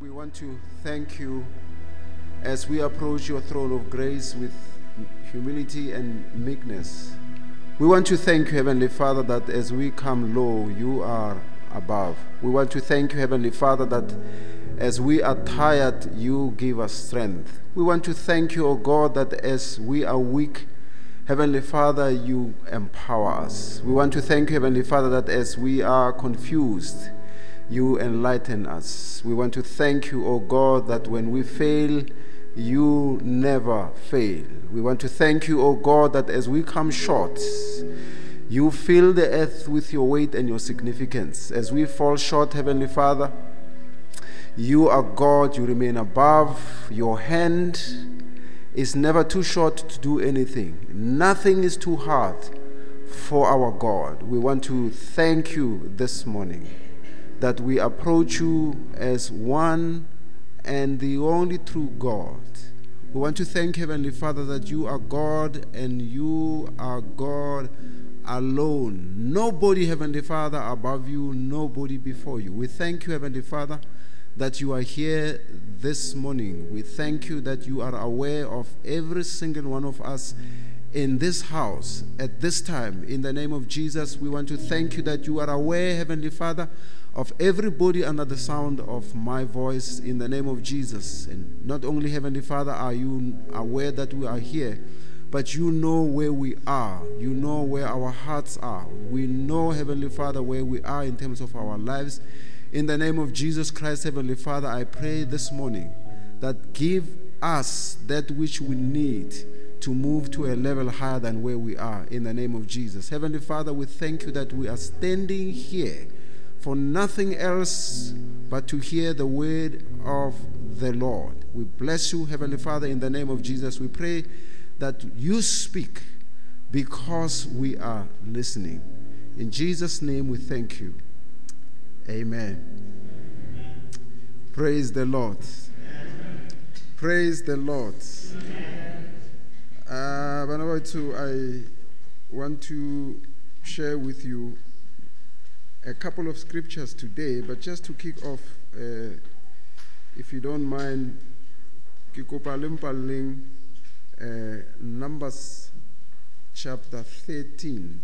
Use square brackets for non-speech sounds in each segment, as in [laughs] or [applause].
We want to thank you as we approach your throne of grace with humility and meekness. We want to thank you, Heavenly Father, that as we come low, you are above. We want to thank you, Heavenly Father, that as we are tired, you give us strength. We want to thank you, O God, that as we are weak, Heavenly Father, you empower us. We want to thank you, Heavenly Father, that as we are confused, you enlighten us. We want to thank you, O God, that when we fail, you never fail. We want to thank you, O God, that as we come short, you fill the earth with your weight and your significance. As we fall short, Heavenly Father, you are God, you remain above. Your hand is never too short to do anything. Nothing is too hard for our God. We want to thank you this morning that we approach you as one and the only true God. We want to thank Heavenly Father that you are God and you are God alone. Nobody, Heavenly Father, above you, nobody before you. We thank you, Heavenly Father, that you are here this morning. We thank you that you are aware of every single one of us in this house at this time. In the name of Jesus, we want to thank you that you are aware, Heavenly Father, of everybody under the sound of my voice in the name of Jesus. And not only, Heavenly Father, are you aware that we are here, but you know where we are. You know where our hearts are. We know, Heavenly Father, where we are in terms of our lives. In the name of Jesus Christ, Heavenly Father, I pray this morning that give us that which we need to move to a level higher than where we are in the name of Jesus. Heavenly Father, we thank you that we are standing here for nothing else but to hear the word of the Lord. We bless you, Heavenly Father, in the name of Jesus. We pray that you speak because we are listening. In Jesus' name, we thank you. Amen. Amen. Praise the Lord. Amen. Praise the Lord. Uh, I want to share with you a couple of scriptures today, but just to kick off, uh, if you don't mind, uh, Numbers chapter 13,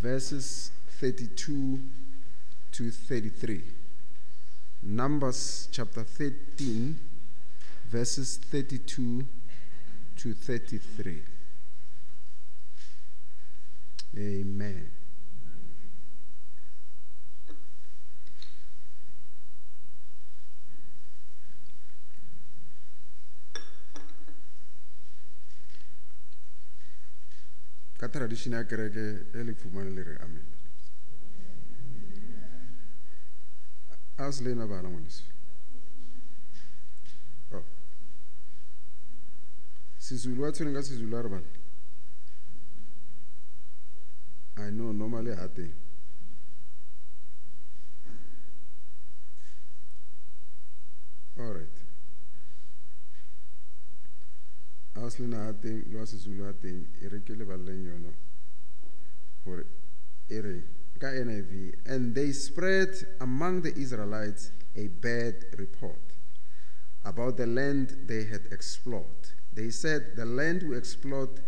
verses 32 to 33. Numbers chapter 13, verses 32 to 33. Amen. Ka tradition ya kereke e le fumane le re amen a se le ena bana ngwaneso oh. sezulu a tshweneng ka sezulu a re bana i know normally ha teng all right teng le wa teng e re ke lebaleleng yona gore e ka niv and they spread among the israelites a bad report about the land they had explored. They said the land we explored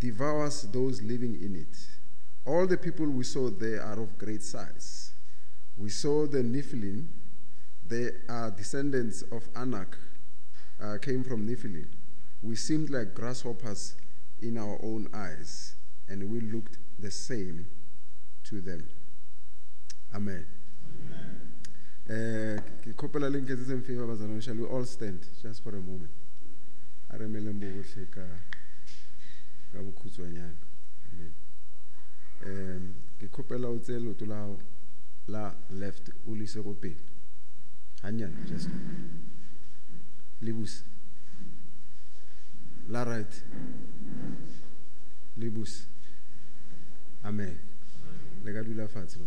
devours those living in it. All the people we saw there are of great size. We saw the nephilim. They are descendants of anak uh, came from nephilim we seemed like grasshoppers in our own eyes, and we looked the same to them. Amen. Eh, shall we all stand just for a moment? Amen. Leoto la left o le ise go pele. Gannyane just. Le l'arrête. Libus. Amen. Regarde-lui la face,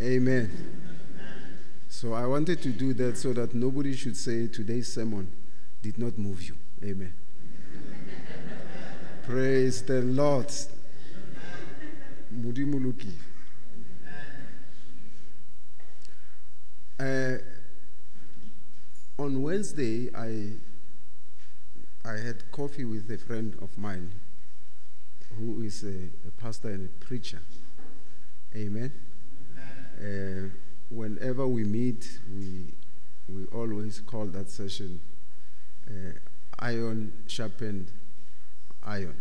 Amen. So I wanted to do that so that nobody should say today's sermon did not move you. Amen. Praise the Lord. Mudimuluki. Uh, eh, lokile Wednesday, I I had coffee with a friend of mine who is a, a pastor and a preacher. Amen. Uh, whenever we meet, we we always call that session uh, iron sharpened iron.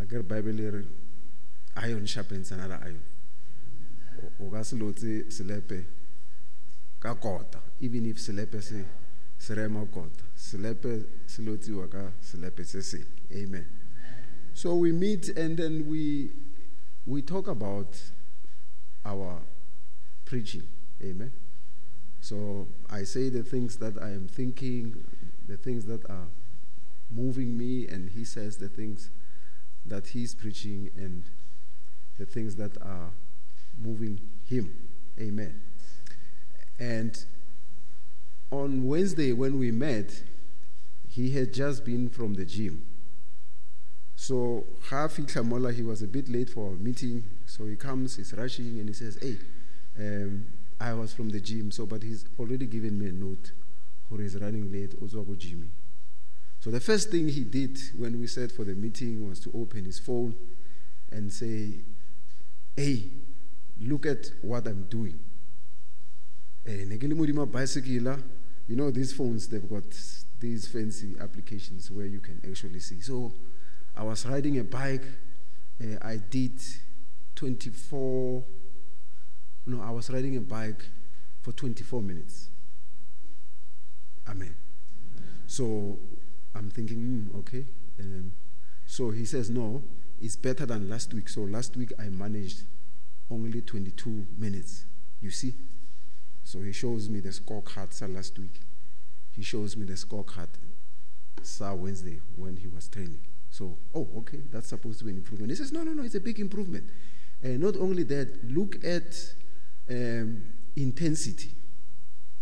I get Bible iron sharpens another iron. O even if selepe se se rema kota selepe se lotsiwa selepe se se amen so we meet and then we we talk about our preaching amen so i say the things that i am thinking the things that are moving me and he says the things that he's preaching and the things that are moving him. Amen. And on Wednesday, when we met, he had just been from the gym. So half Mola, he was a bit late for our meeting. So he comes, he's rushing, and he says, Hey, um, I was from the gym, so but he's already given me a note who is running late, also Jimmy. So the first thing he did when we said for the meeting was to open his phone and say, Hey, look at what I'm doing. Eh, you know, these phones, they've got these fancy applications where you can actually see. So I was riding a bike. Uh, I did 24, no, I was riding a bike for 24 minutes. Amen. So I'm thinking, mm, okay. Um, so he says, no, it's better than last week. So last week I managed only 22 minutes. You see? So he shows me the scorecard sa last week. He shows me the scorecard sa Wednesday when he was training. So, oh, okay, that's supposed to be an improvement. He says, no, no, no, it's a big improvement. And not only that, look at um, intensity.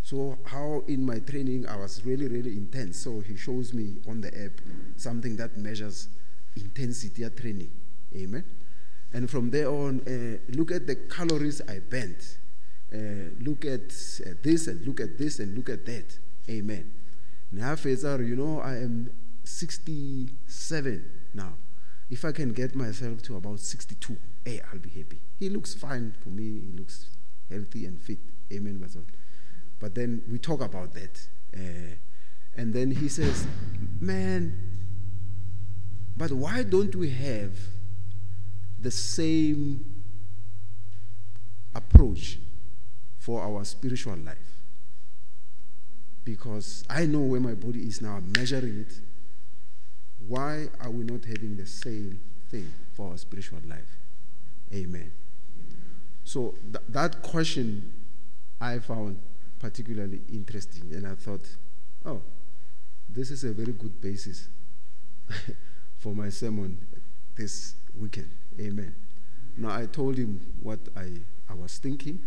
So, how in my training I was really, really intense. So, he shows me on the app something that measures intensity of training. Amen. And from there on, uh, look at the calories I burnt. Uh, look at uh, this and look at this and look at that. Amen. Now, Fezar, you know, I am 67 now. If I can get myself to about 62, hey, I'll be happy. He looks fine for me. He looks healthy and fit. Amen. But then we talk about that. Uh, and then he says, man, but why don't we have the same approach for our spiritual life. Because I know where my body is now, I'm measuring it. Why are we not having the same thing for our spiritual life? Amen. So th- that question I found particularly interesting, and I thought, oh, this is a very good basis [laughs] for my sermon this weekend. Amen. Now, I told him what I, I was thinking,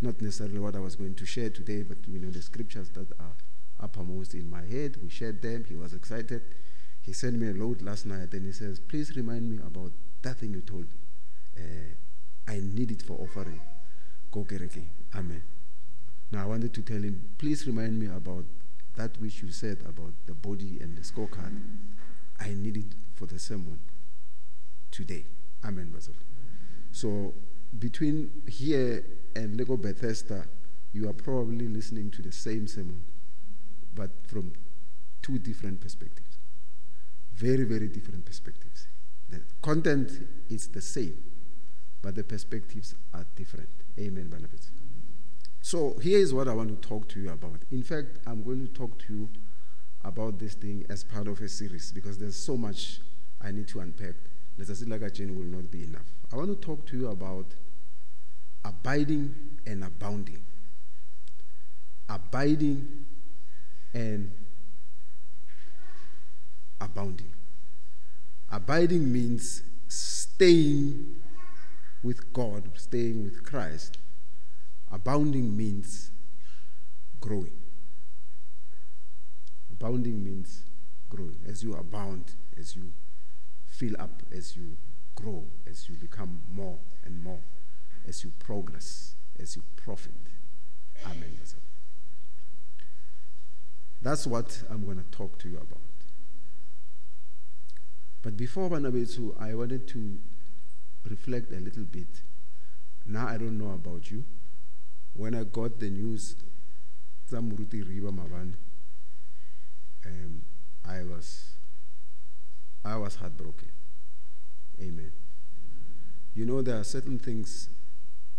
not necessarily what I was going to share today, but you know the scriptures that are uppermost in my head. We shared them. He was excited. He sent me a load last night, and he says, "Please remind me about that thing you told me. Uh, I need it for offering." Go Amen. Now I wanted to tell him, please remind me about that which you said about the body and the scorecard. I need it for the sermon today. Amen, Basil. So between here and Lego Bethesda, you are probably listening to the same sermon, but from two different perspectives. Very, very different perspectives. The content is the same, but the perspectives are different. Amen, beloved. So here is what I want to talk to you about. In fact, I'm going to talk to you about this thing as part of a series because there's so much I need to unpack letsatsi la chain will not be enough. I want to talk to you about abiding and abounding. Abiding and abounding. Abiding means staying with God, staying with Christ. Abounding means growing. Abounding means growing. As you abound, as you fill up as you grow, as you become more and more, as you progress, as you profit. Amen. That's what I'm going to talk to you about. But before Banabetu, I wanted to reflect a little bit. Now I don't know about you. When I got the news, Zamuruti Riba Mavan, um, I was I was heartbroken. Amen. You know there are certain things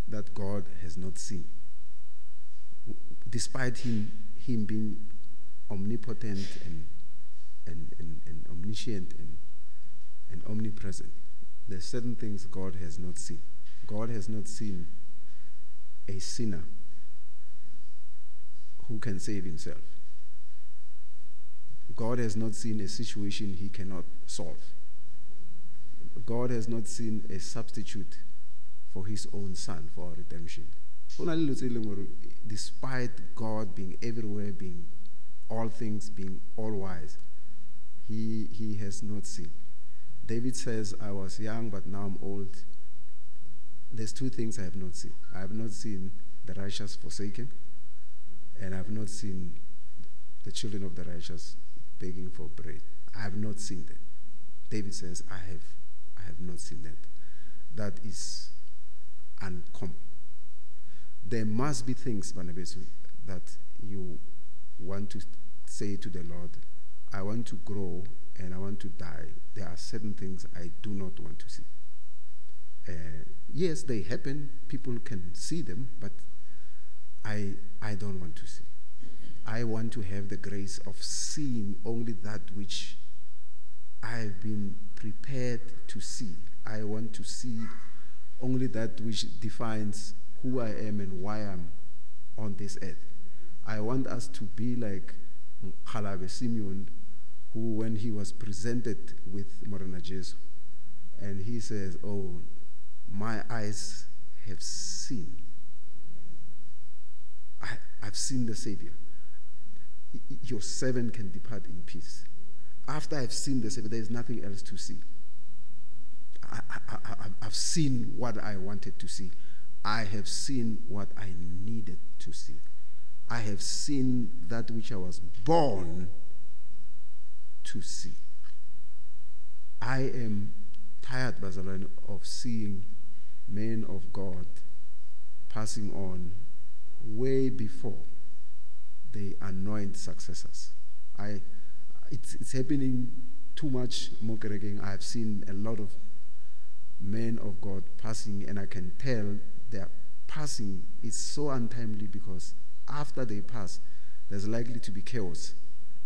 that God has not seen. Despite him him being omnipotent and and, and, and omniscient and, and omnipresent. are certain things God has not seen. God has not seen a sinner who can save himself. God has not seen a situation he cannot solve. God has not seen a substitute for his own son for our redemption. Despite God being everywhere, being all things, being all wise, he, he has not seen. David says, I was young, but now I'm old. There's two things I have not seen. I have not seen the righteous forsaken, and I have not seen the children of the righteous begging for bread. I have not seen that. David says, I have, I have not seen that. That is uncommon. There must be things, Banabesu, that you want to say to the Lord, I want to grow and I want to die. There are certain things I do not want to see. Uh, yes, they happen. People can see them, but I, I don't want to see. I want to have the grace of seeing only that which I've been prepared to see. I want to see only that which defines who I am and why I'm on this earth. I want us to be like Halabe Simeon, who, when he was presented with Morena Jesu, and he says, Oh, my eyes have seen. I, I've seen the Savior. Your servant can depart in peace. After I've seen the Savior, there is nothing else to see. I, I, I've seen what I wanted to see. I have seen what I needed to see. I have seen that which I was born to see. I am tired, Bazalwane, of seeing men of God passing on way before they anoint successors. I, it's, it's happening too much, Mokeregeng. I've seen a lot of men of God passing, and I can tell their passing is so untimely because after they pass, there's likely to be chaos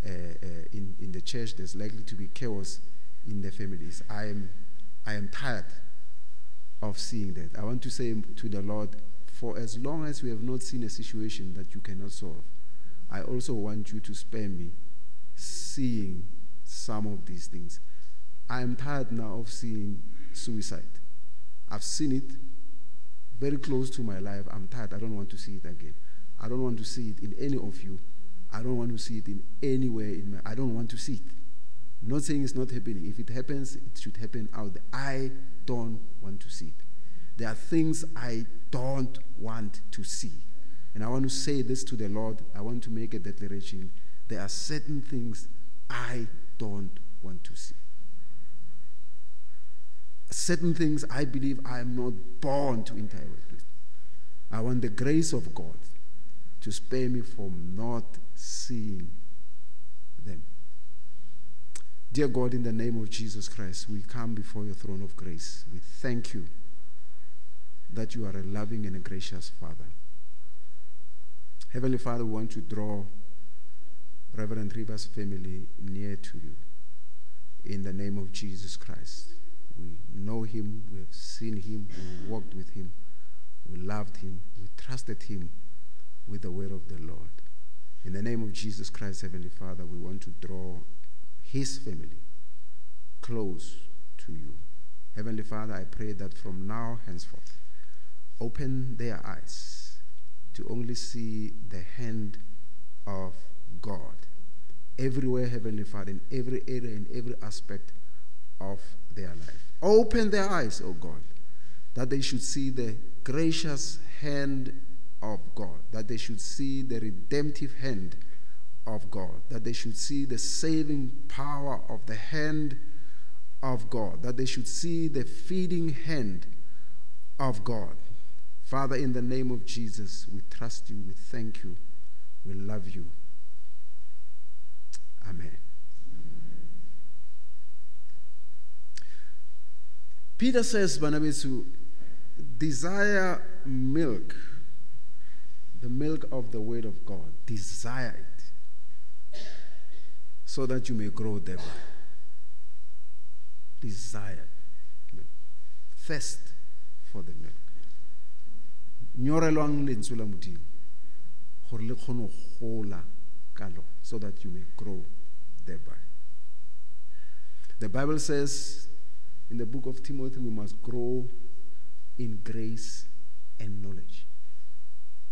uh, uh, in, in the church, there's likely to be chaos in the families. I am, I am tired of seeing that. I want to say to the Lord, for as long as we have not seen a situation that you cannot solve, I also want you to spare me seeing some of these things. I am tired now of seeing suicide. I've seen it very close to my life. I'm tired. I don't want to see it again. I don't want to see it in any of you. I don't want to see it in anywhere in my I don't want to see it. I'm not saying it's not happening. If it happens, it should happen out there. I don't want to see it. There are things I don't want to see. And I want to say this to the Lord. I want to make a declaration. There are certain things I don't want to see. Certain things I believe I am not born to interact with. I want the grace of God to spare me from not seeing them. Dear God, in the name of Jesus Christ, we come before your throne of grace. We thank you that you are a loving and a gracious Father. Heavenly Father, we want to draw Reverend Rivers' family near to you. In the name of Jesus Christ. We know him, we have seen him, we walked with him, we loved him, we trusted him with the word of the Lord. In the name of Jesus Christ, Heavenly Father, we want to draw his family close to you. Heavenly Father, I pray that from now henceforth, open their eyes to only see the hand of God everywhere, Heavenly Father, in every area, in every aspect of their life. Open their eyes, O God, that they should see the gracious hand of God, that they should see the redemptive hand of God, that they should see the saving power of the hand of God, that they should see the feeding hand of God. Father, in the name of Jesus, we trust you, we thank you, we love you. Amen. Peter says, Banabesu, desire milk, the milk of the word of God. Desire it so that you may grow thereby. Desire milk. Thirst for the milk. nyorelwang lentswe la modimo gore so that you may grow thereby the bible says in the book of timothy we must grow in grace and knowledge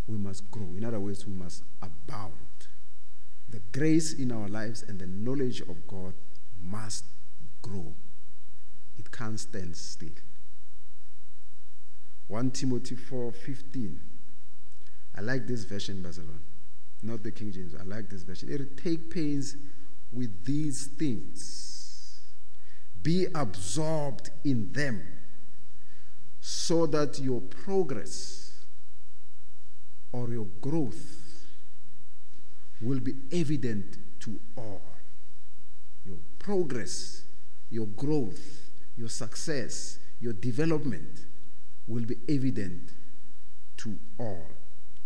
we must grow in other words we must abound the grace in our lives and the knowledge of god must grow it can't stand still 1 Timothy 4:15. I like this version, Barcelona. Not the King James. I like this version. It take pains with these things. Be absorbed in them so that your progress or your growth will be evident to all. Your progress, your growth, your success, your development will be evident to all.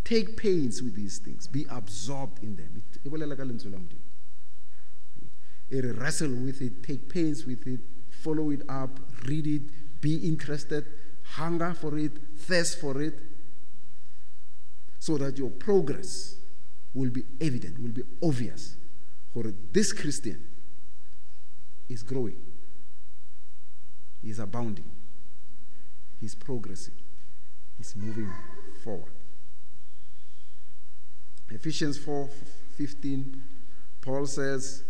Take pains with these things, be absorbed in them. Wrestle with it, take pains with it, follow it up, read it, be interested, hunger for it, thirst for it, so that your progress will be evident, will be obvious. For this Christian is growing, is abounding. He's progressing, he's moving forward. Ephesians 4 15, Paul says,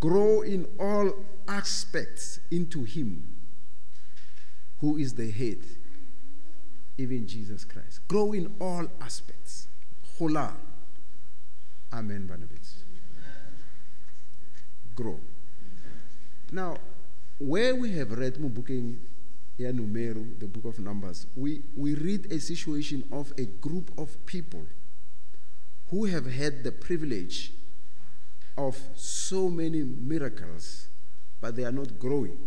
Grow in all aspects into Him who is the head, even Jesus Christ. Grow in all aspects. Hola. Amen, Barnabas. Grow. Now, where we have read Mubuking yeah, Numeru, the book of Numbers, we, we read a situation of a group of people who have had the privilege of so many miracles, but they are not growing.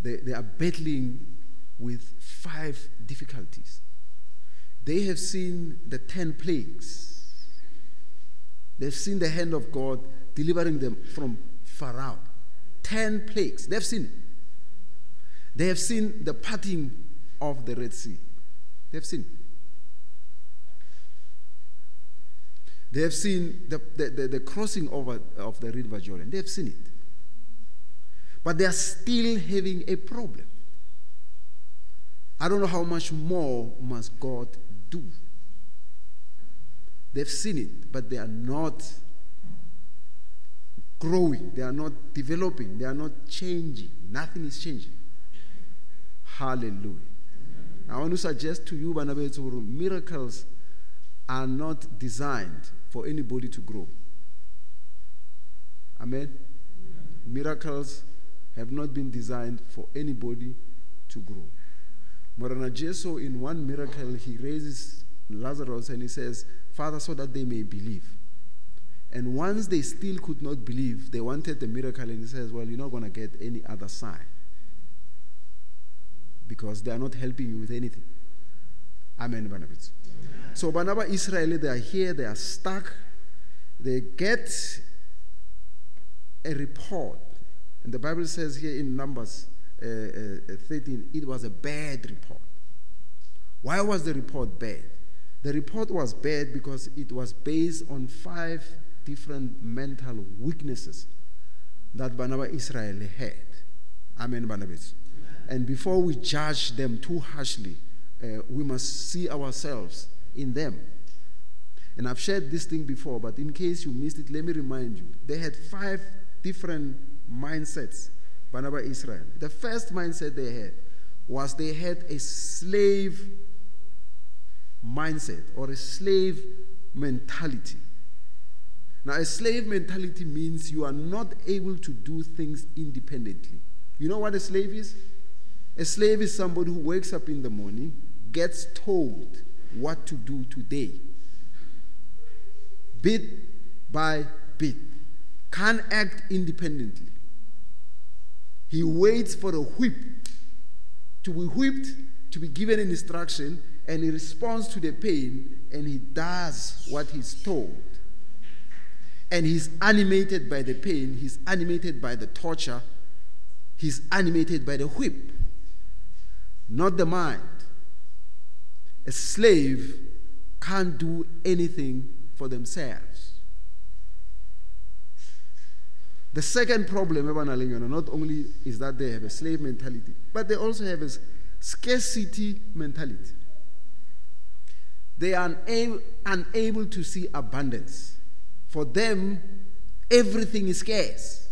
They, they are battling with five difficulties. They have seen the ten plagues, they've seen the hand of God delivering them from Pharaoh. Ten plagues, they've seen it. They have seen the parting of the Red Sea. They have seen. They have seen the, the, the, the crossing over of the river Jordan. They have seen it. But they are still having a problem. I don't know how much more must God do. They've seen it, but they are not growing. They are not developing. They are not changing. Nothing is changing. Hallelujah. I want to suggest to you, Banabeturu, miracles are not designed for anybody to grow. Amen? Miracles have not been designed for anybody to grow. Morena Jesu, in one miracle, he raises Lazarus and he says, Father, so that they may believe. And once they still could not believe, they wanted the miracle, and he says, Well, you're not going to get any other sign because they are not helping you with anything. Amen, Barnabas. So, Banaba Israel, they are here, they are stuck. They get a report. And the Bible says here in Numbers uh, uh, 13, it was a bad report. Why was the report bad? The report was bad because it was based on five different mental weaknesses that Banaba Israel had. Amen, Barnabas. And before we judge them too harshly, uh, we must see ourselves in them. And I've shared this thing before, but in case you missed it, let me remind you. They had five different mindsets, Banaba Israel. The first mindset they had was they had a slave mindset or a slave mentality. Now, a slave mentality means you are not able to do things independently. You know what a slave is? A slave is somebody who wakes up in the morning, gets told what to do today, bit by bit, can't act independently. He waits for a whip to be whipped, to be given an instruction, and he responds to the pain and he does what he's told. And he's animated by the pain, he's animated by the torture, he's animated by the whip, not the mind. A slave can't do anything for themselves. The second problem, not only is that they have a slave mentality, but they also have a scarcity mentality. They are unable to see abundance. For them, everything is scarce.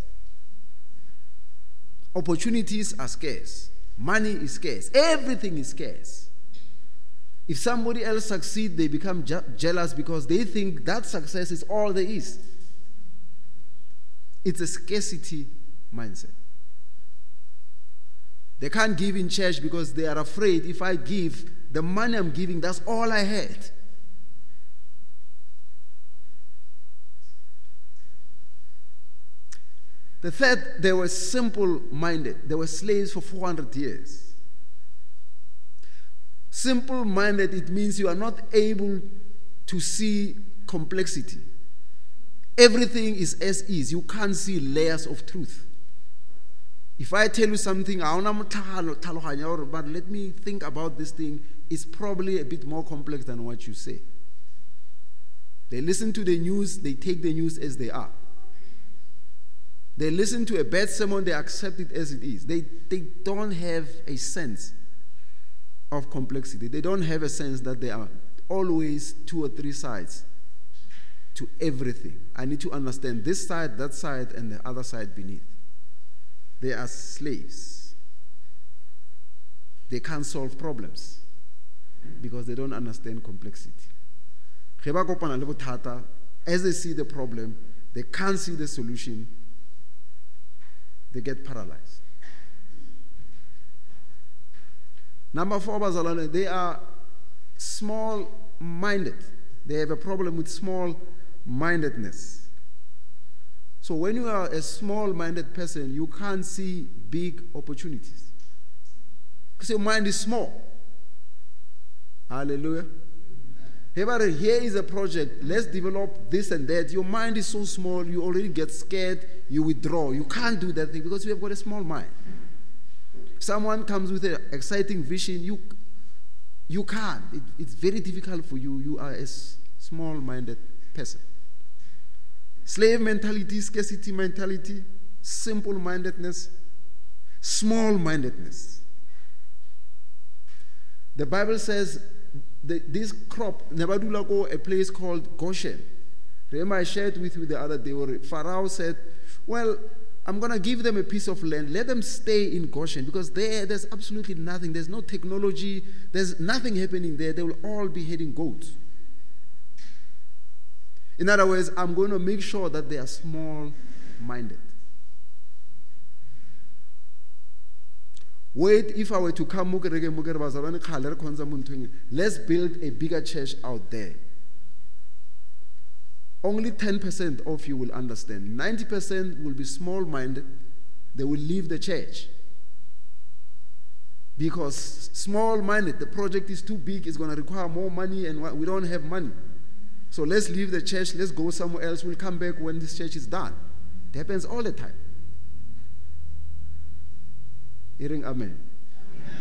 Opportunities are scarce. Money is scarce. Everything is scarce. If somebody else succeeds, they become je- jealous because they think that success is all there is. It's a scarcity mindset. They can't give in church because they are afraid if I give, the money I'm giving, that's all I had. The third, they were simple minded. They were slaves for 400 years. Simple minded, it means you are not able to see complexity. Everything is as is. You can't see layers of truth. If I tell you something, but let me think about this thing, it's probably a bit more complex than what you say. They listen to the news, they take the news as they are. They listen to a bad sermon, they accept it as it is. They, they don't have a sense of complexity. They don't have a sense that there are always two or three sides to everything. I need to understand this side, that side, and the other side beneath. They are slaves. They can't solve problems because they don't understand complexity. As they see the problem, they can't see the solution, they get paralyzed. Number four, they are small minded. They have a problem with small mindedness. So when you are a small minded person, you can't see big opportunities. Because your mind is small. Hallelujah. Here is a project. Let's develop this and that. Your mind is so small, you already get scared, you withdraw. You can't do that thing because you have got a small mind. Someone comes with an exciting vision, you, you can't. It, it's very difficult for you. You are a small minded person. Slave mentality, scarcity mentality, simple mindedness, small mindedness. The Bible says the, this crop, Nebadula go a place called Goshen. Remember, I shared with you the other day where Pharaoh said, Well, I'm going to give them a piece of land. Let them stay in Goshen because there, there's absolutely nothing. There's no technology. There's nothing happening there. They will all be heading goats. In other words, I'm going to make sure that they are small minded. Wait, if I were to come, let's build a bigger church out there. Only 10% of you will understand. 90% will be small minded. They will leave the church. Because small minded, the project is too big, it's going to require more money, and we don't have money. So let's leave the church, let's go somewhere else. We'll come back when this church is done. It happens all the time. Hearing amen. amen.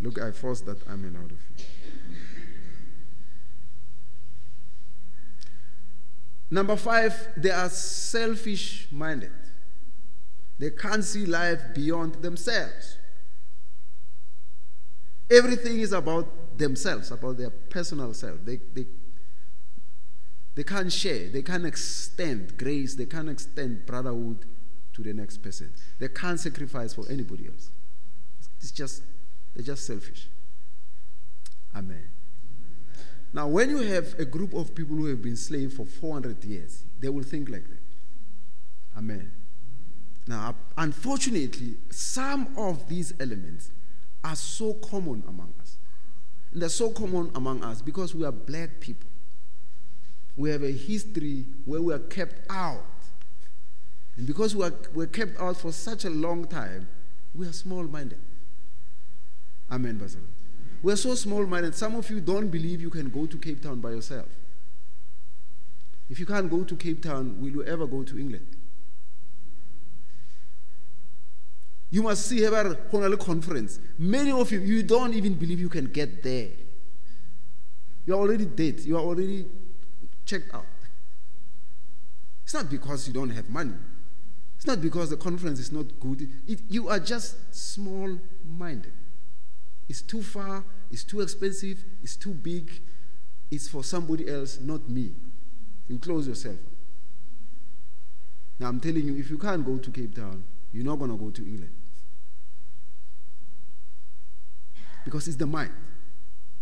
Look, I forced that amen out of you. Number five, they are selfish minded. They can't see life beyond themselves. Everything is about themselves, about their personal self. They, they, they can't share, they can't extend grace, they can't extend brotherhood to the next person. They can't sacrifice for anybody else. It's just, they're just selfish. Amen. Now, when you have a group of people who have been slaves for 400 years, they will think like that. Amen. Now, unfortunately, some of these elements are so common among us. And they're so common among us because we are black people. We have a history where we are kept out. And because we are, we're kept out for such a long time, we are small minded. Amen, Basil. We're so small minded. Some of you don't believe you can go to Cape Town by yourself. If you can't go to Cape Town, will you ever go to England? You must see a conference. Many of you, you don't even believe you can get there. You are already dead. You are already checked out. It's not because you don't have money. It's not because the conference is not good. It, you are just small minded. It's too far, it's too expensive, it's too big, it's for somebody else, not me. You close yourself. Now I'm telling you, if you can't go to Cape Town, you're not going to go to England. Because it's the mind.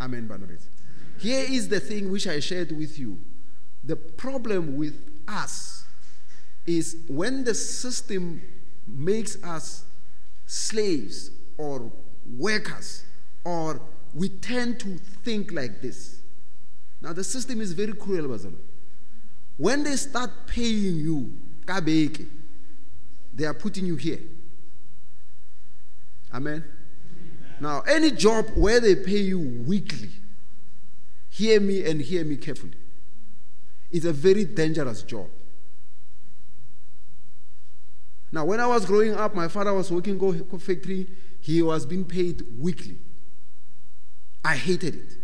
Amen, Barnabas. Here is the thing which I shared with you. The problem with us is when the system makes us slaves or workers or we tend to think like this. Now, the system is very cruel, Bazalo. When they start paying you, they are putting you here. Amen? Now, any job where they pay you weekly, hear me and hear me carefully, is a very dangerous job. Now, when I was growing up, my father was working in a factory. He was being paid weekly. I hated it.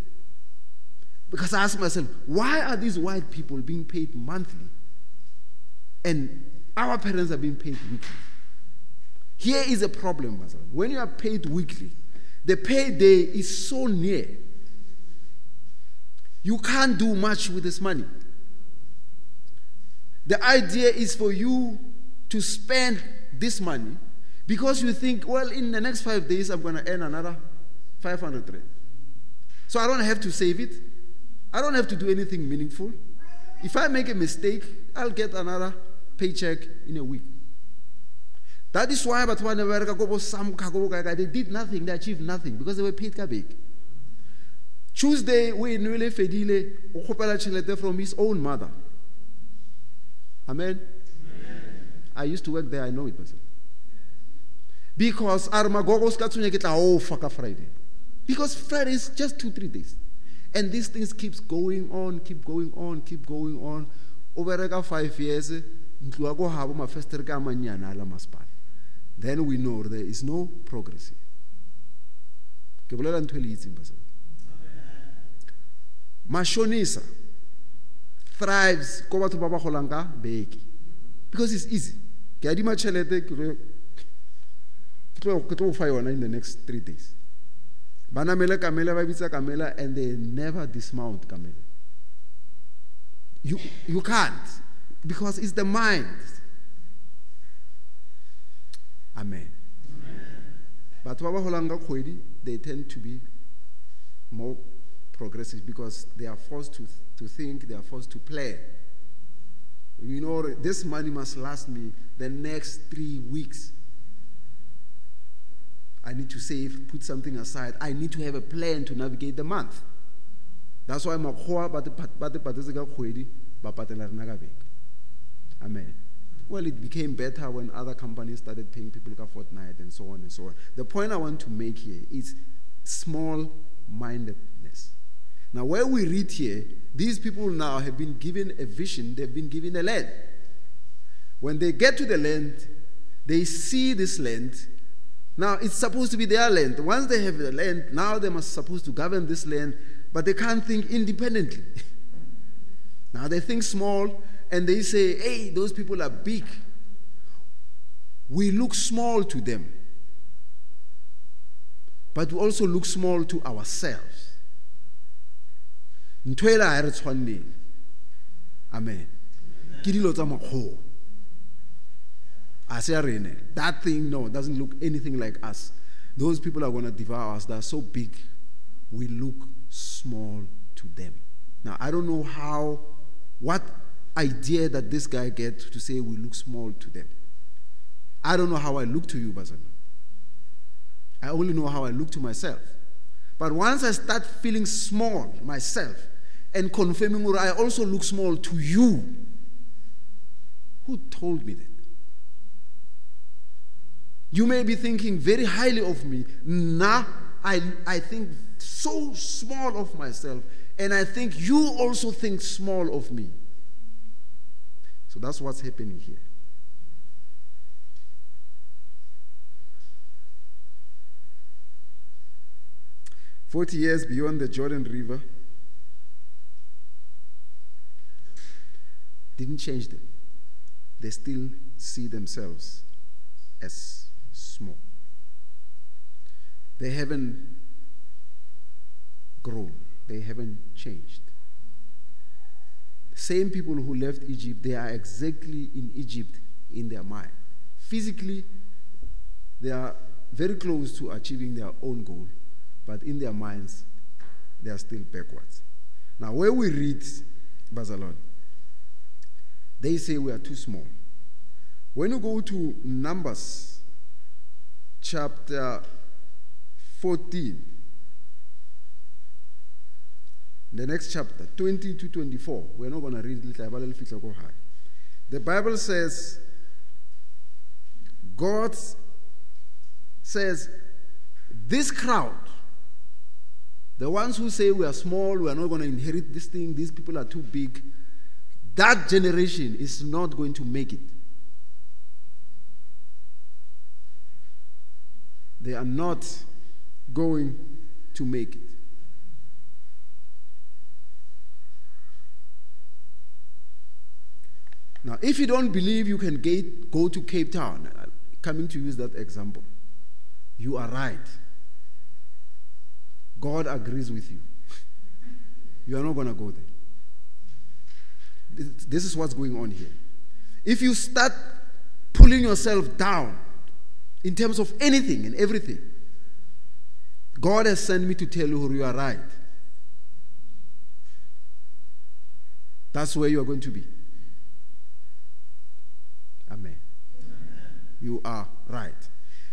Because I asked myself, why are these white people being paid monthly and our parents are being paid weekly? Here is a problem, When you are paid weekly, the payday is so near. You can't do much with this money. The idea is for you to spend this money because you think, well, in the next five days, I'm going to earn another 500 rand. So I don't have to save it. I don't have to do anything meaningful. If I make a mistake, I'll get another paycheck in a week. That is why they did nothing, they achieved nothing because they were paid ka big. Tuesday, we nwele fedile o khopela chelete from his own mother. Amen. Amen. I used to work there, I know it. Because armagogo ska tsunya ke tla o Friday. Because Friday is just two, three days. And these things keeps going on, keep going on, keep going on. Over five years, then we know there is no progress ke bolela ntho e le itseng mashonisa thrives ko batho ba ba golang ka beke. Because it's easy. Ke adima tšhelete ke tlo fa yona in the next three days ba namele kamela ba bitsa kamela and they never dismount kamela you, you can't because it's the mind. Amen. Batho ba ba golang they tend to be more progressive because they are forced to, to think they are forced to play you know this money must last me the next three weeks I need to save, put something aside. I need to have a plan to navigate the month. That's why makgoa ba te patetse ka kgwedi ba patela rena ka beke. Amen. Well, it became better when other companies started paying people a fortnight and so on and so on. The point I want to make here is small mindedness. Now, where we read here, these people now have been given a vision, they've been given a land. When they get to the land, they see this land now, it's supposed to be their land. Once they have the land, now they must supposed to govern this land, but they can't think independently. [laughs] now they think small and they say, hey, those people are big. We look small to them, but we also look small to ourselves. amen that thing, no, doesn't look anything like us. Those people are going to devour us. They're so big. We look small to them. Now, I don't know how, what idea that this guy get to say we look small to them. I don't know how I look to you, Bazana. I only know how I look to myself. But once I start feeling small myself and confirming I also look small to you, who told me that? You may be thinking very highly of me. Nah, I, I think so small of myself, and I think you also think small of me. So that's what's happening here. Forty years beyond the Jordan River didn't change them. They still see themselves as small. They haven't grown, they haven't changed. Same people who left Egypt, they are exactly in Egypt in their mind. Physically, they are very close to achieving their own goal, but in their minds, they are still backwards. Now, where we read Bazalon, they say we are too small. When you go to Numbers chapter 14, the next chapter, 20 to 24, we're not going to read it. The Bible says, God says, this crowd, the ones who say we are small, we are not going to inherit this thing, these people are too big, that generation is not going to make it. They are not going to make it. Now, if you don't believe you can get, go to Cape Town, uh, coming to use that example, you are right. God agrees with you. [laughs] You are not going to go there. This is what's going on here. If you start pulling yourself down in terms of anything and everything, God has sent me to tell you you are right. That's where you are going to be. Amen. You are right.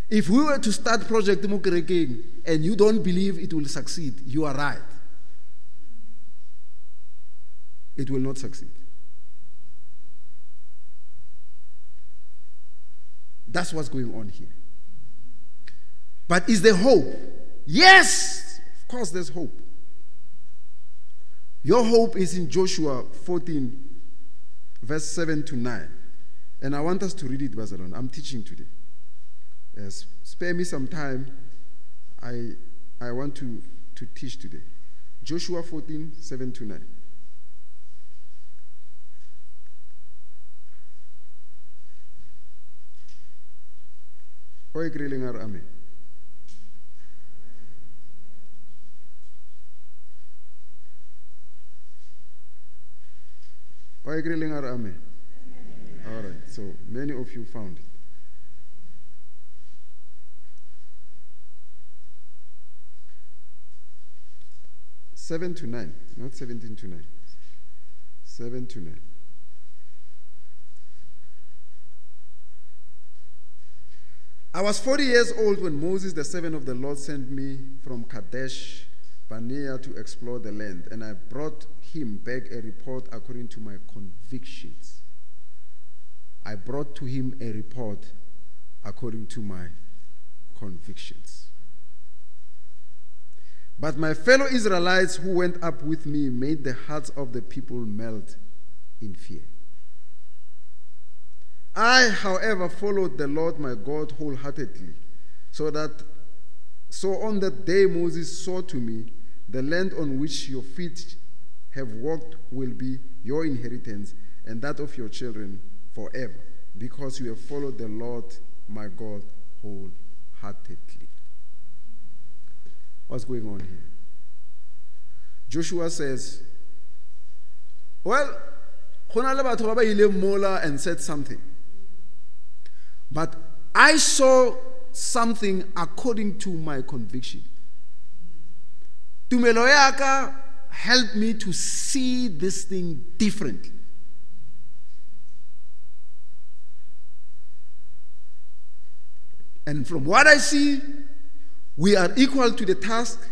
If we were to start Project Mukerekeng and you don't believe it will succeed, you are right. It will not succeed. That's what's going on here. But is there hope? Yes, of course, there's hope. Your hope is in Joshua 14, verse 7 to 9. And I want us to read it, Bazalon. I'm teaching today. Yes, spare me some time. I, I want to, to teach today. Joshua 14, 7 to 9. Oi Grillinger Amen. Oi Grillinger Amen. All right, so many of you found it. Seven to nine, not seventeen to nine. Seven to nine. I was 40 years old when Moses, the servant of the Lord, sent me from Kadesh Barnea to explore the land, and I brought him back a report according to my convictions. I brought to him a report according to my convictions. But my fellow Israelites who went up with me made the hearts of the people melt in fear. I, however, followed the Lord my God wholeheartedly, so that so on that day Moses saw to me, the land on which your feet have walked will be your inheritance and that of your children forever, because you have followed the Lord my God wholeheartedly. What's going on here? Joshua says, Well, mola and said something. But I saw something according to my conviction. Tumelo ya ka help me to see this thing differently. And from what I see, we are equal to the task.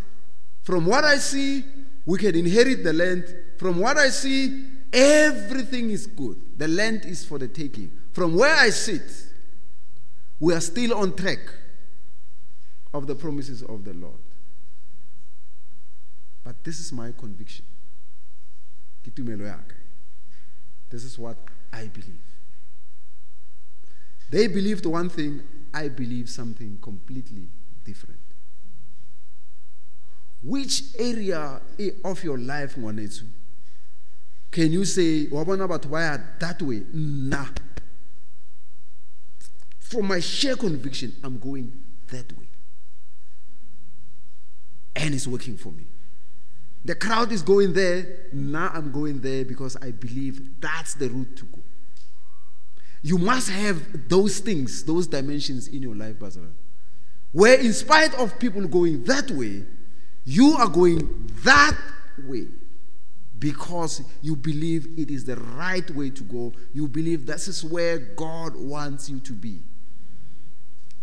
From what I see, we can inherit the land. From what I see, everything is good. The land is for the taking. From where I sit, we are still on track of the promises of the Lord. But this is my conviction. This is what I believe. They believed one thing, I believe something completely different. Which area of your life, Mwanetsu, can you say, that way? Nah. From my sheer conviction, I'm going that way. And it's working for me. The crowd is going there. Now I'm going there because I believe that's the route to go. You must have those things, those dimensions in your life, Bazara. Where, in spite of people going that way, you are going that way because you believe it is the right way to go. You believe this is where God wants you to be.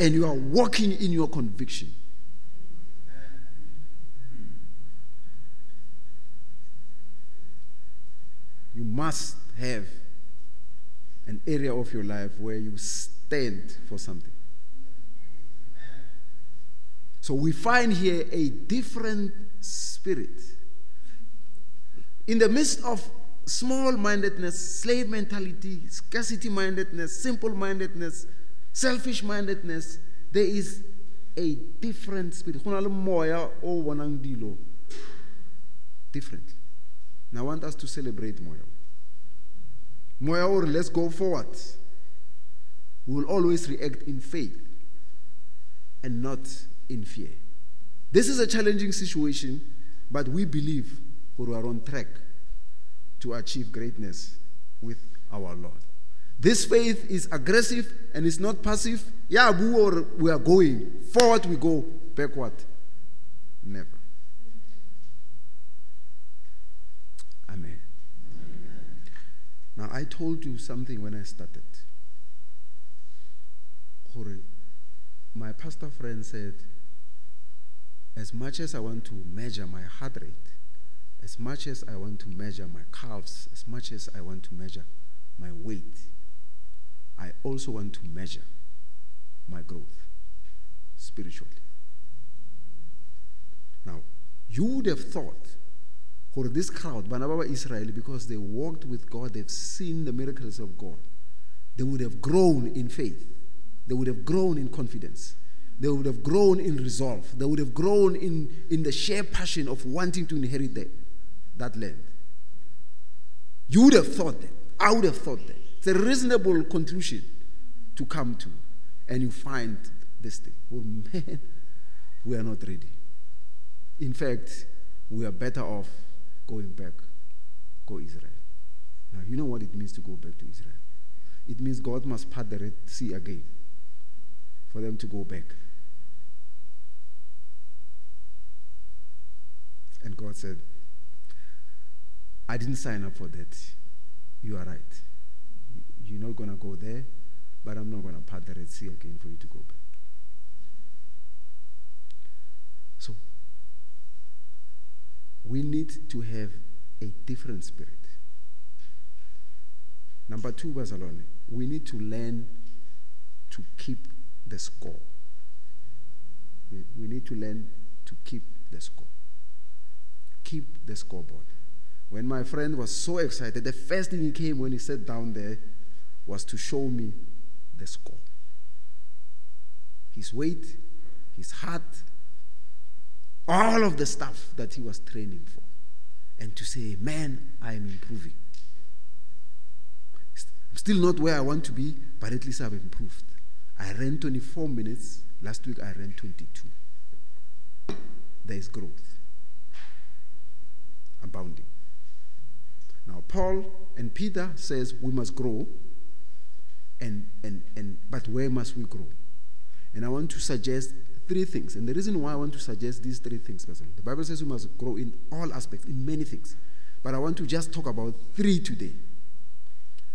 And you are walking in your conviction. You must have an area of your life where you stand for something. So we find here a different spirit. In the midst of small mindedness, slave mentality, scarcity mindedness, simple mindedness, selfish mindedness, there is a different spirit. differently Now I want us to celebrate Moya. Moya or let's go forward. We will always react in faith and not in fear. This is a challenging situation, but we believe we are on track to achieve greatness with our Lord. This faith is aggressive and it's not passive. Yeah, we are, we are going. Forward we go, backward, never. Amen. Now, I told you something when I started. My pastor friend said, as much as I want to measure my heart rate, as much as I want to measure my calves, as much as I want to measure my weight, I also want to measure my growth spiritually. Now, you would have thought for this crowd, Banababa Israel, because they walked with God, they've seen the miracles of God, they would have grown in faith, they would have grown in confidence, they would have grown in resolve, they would have grown in, in the sheer passion of wanting to inherit that, that land. You would have thought that. I would have thought that. It's a reasonable conclusion to come to. And you find this thing. Oh man, [laughs] we are not ready. In fact, we are better off going back, go Israel. Now, you know what it means to go back to Israel? It means God must part the Red Sea again for them to go back. And God said, I didn't sign up for that. You are right. You're not going to go there, but I'm not going to part the Red Sea again for you to go back. So, we need to have a different spirit. Number two, Barcelona, we need to learn to keep the score. We, we need to learn to keep the score. Keep the scoreboard. When my friend was so excited, the first thing he came when he sat down there was to show me the score. His weight, his heart, all of the stuff that he was training for. And to say, man, I am improving. I'm still not where I want to be, but at least I've improved. I ran 24 minutes. Last week I ran 22. There is growth. Abounding. Now Paul and Peter says we must grow. And, and, and but where must we grow? And I want to suggest three things. And the reason why I want to suggest these three things, personally, the Bible says we must grow in all aspects, in many things. But I want to just talk about three today.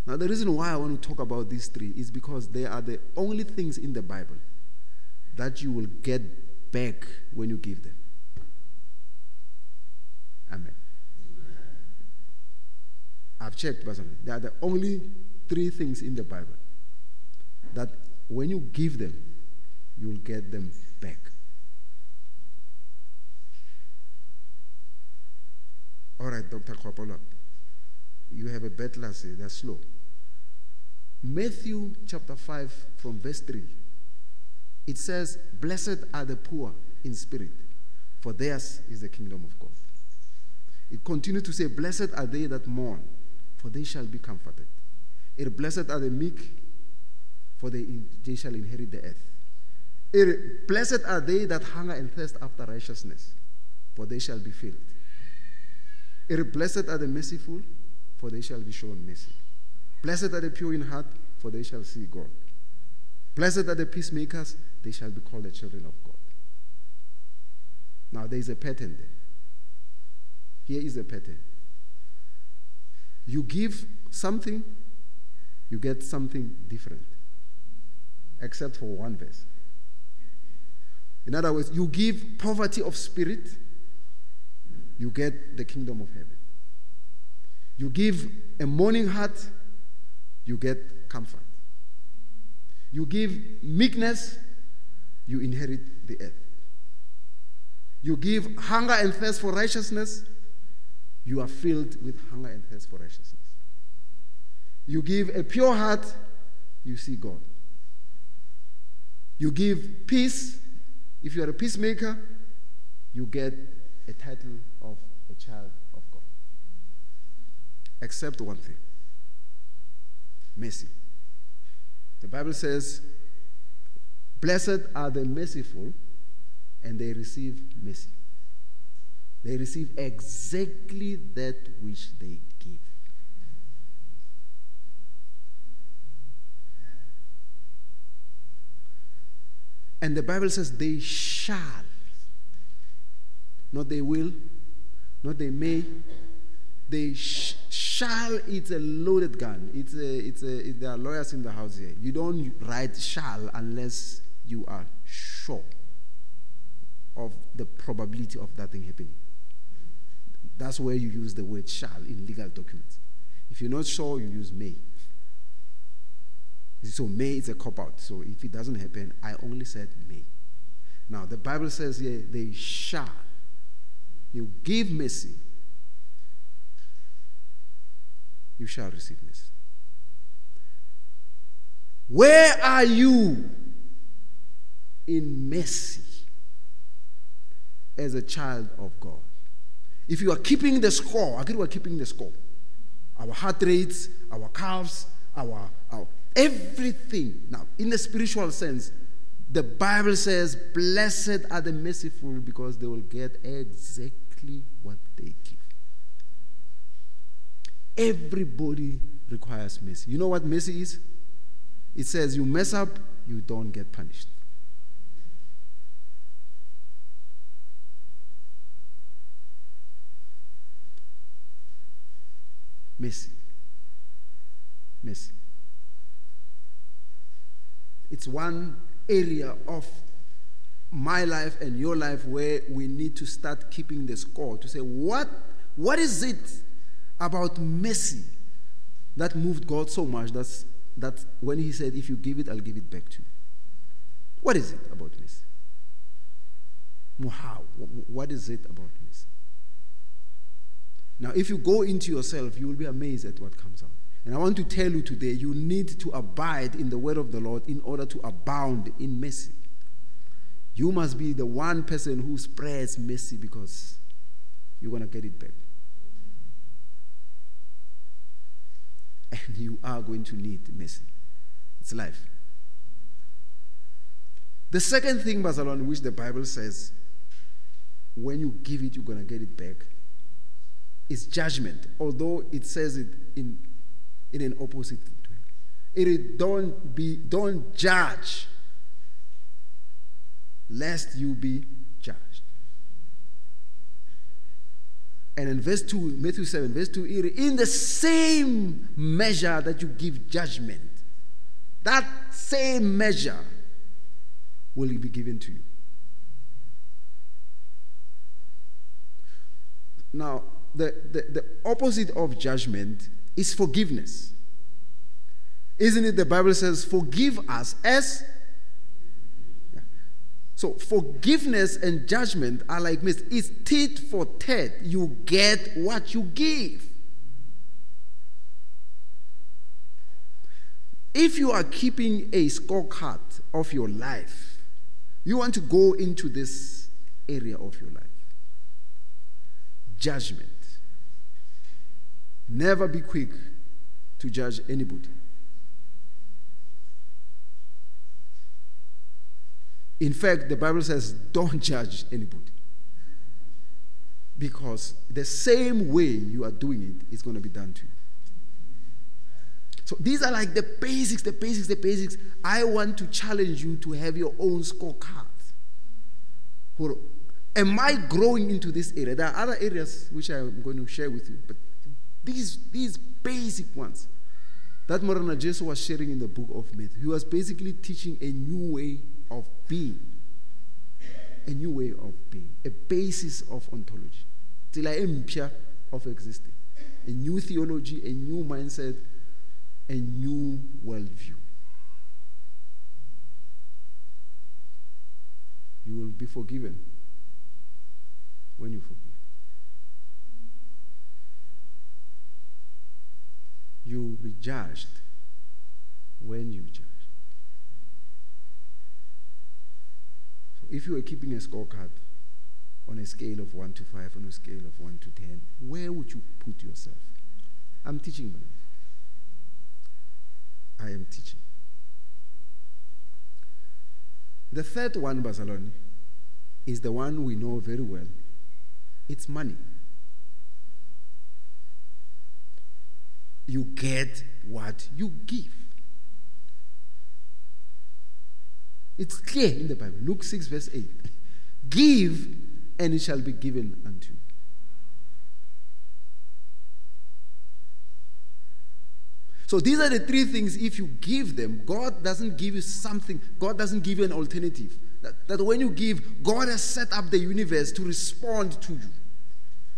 Now, the reason why I want to talk about these three is because they are the only things in the Bible that you will get back when you give them. Amen. I've checked, personally. They are the only three things in the Bible that when you give them, you'll get them back. All right, Dr. Kwapola, you have a bad lassie, they're slow. Matthew chapter 5, from verse 3, it says, Blessed are the poor in spirit, for theirs is the kingdom of God. It continues to say, Blessed are they that mourn, for they shall be comforted. It, blessed are the meek, for they, they shall inherit the earth. It, blessed are they that hunger and thirst after righteousness, for they shall be filled. It, blessed are the merciful, for they shall be shown mercy. Blessed are the pure in heart, for they shall see God. Blessed are the peacemakers, they shall be called the children of God. Now there is a pattern there. Here is a pattern. You give something, you get something different, except for one verse. In other words, you give poverty of spirit, you get the kingdom of heaven. You give a mourning heart, you get comfort. You give meekness, you inherit the earth. You give hunger and thirst for righteousness, you are filled with hunger and thirst for righteousness. You give a pure heart, you see God. You give peace, if you are a peacemaker, you get a title of a child of God. Except one thing mercy. The Bible says, Blessed are the merciful, and they receive mercy. They receive exactly that which they give. And the Bible says, They shall. Not they will, not they may. They sh- shall, it's a loaded gun. It's a, it's a, it, there are lawyers in the house here. You don't write shall unless you are sure of the probability of that thing happening. That's where you use the word shall in legal documents. If you're not sure, you use may. So may is a cop out. So if it doesn't happen, I only said may. Now the Bible says here they shall. You give mercy, you shall receive mercy. Where are you in mercy as a child of God? If you are keeping the score, I agree we're keeping the score. Our heart rates, our calves, our, our everything. Now, in the spiritual sense, the Bible says, Blessed are the merciful because they will get exactly what they give. Everybody requires mercy. You know what mercy is? It says, You mess up, you don't get punished. Mercy. Mercy. It's one area of my life and your life where we need to start keeping the score to say, what, what is it about mercy that moved God so much that's, that when He said, If you give it, I'll give it back to you? What is it about mercy? How? What is it about mercy? Now, if you go into yourself, you will be amazed at what comes out. And I want to tell you today, you need to abide in the word of the Lord in order to abound in mercy. You must be the one person who spreads mercy because you're going to get it back. And you are going to need mercy. It's life. The second thing, Barcelona, which the Bible says, when you give it, you're going to get it back, is judgment. Although it says it in, in an opposite way. It is don't be don't judge. lest you be judged. And in verse 2, Matthew 7, verse 2, in the same measure that you give judgment, that same measure will be given to you. Now, the, the, the opposite of judgment is forgiveness. Isn't it? The Bible says, Forgive us as. So, forgiveness and judgment are like this. It's tit for tat. You get what you give. If you are keeping a scorecard of your life, you want to go into this area of your life judgment. Never be quick to judge anybody. In fact, the Bible says, don't judge anybody. Because the same way you are doing it is going to be done to you. So these are like the basics, the basics, the basics. I want to challenge you to have your own scorecard. Am I growing into this area? There are other areas which I'm going to share with you, but these, these basic ones that Morena Jesu was sharing in the book of Matthew, he was basically teaching a new way of being. A new way of being. A basis of ontology. Tila of existing. A new theology, a new mindset, a new worldview. You will be forgiven when you forgive. You will be judged when you judge. So if you are keeping a scorecard on a scale of 1 to 5, on a scale of 1 to 10, where would you put yourself? I'm teaching, madam. I am teaching. The third one, Barcelona, is the one we know very well it's money. You get what you give. It's clear in the Bible. Luke 6, verse 8. [laughs] Give, and it shall be given unto you. So these are the three things. If you give them, God doesn't give you something, God doesn't give you an alternative. That, that when you give, God has set up the universe to respond to you.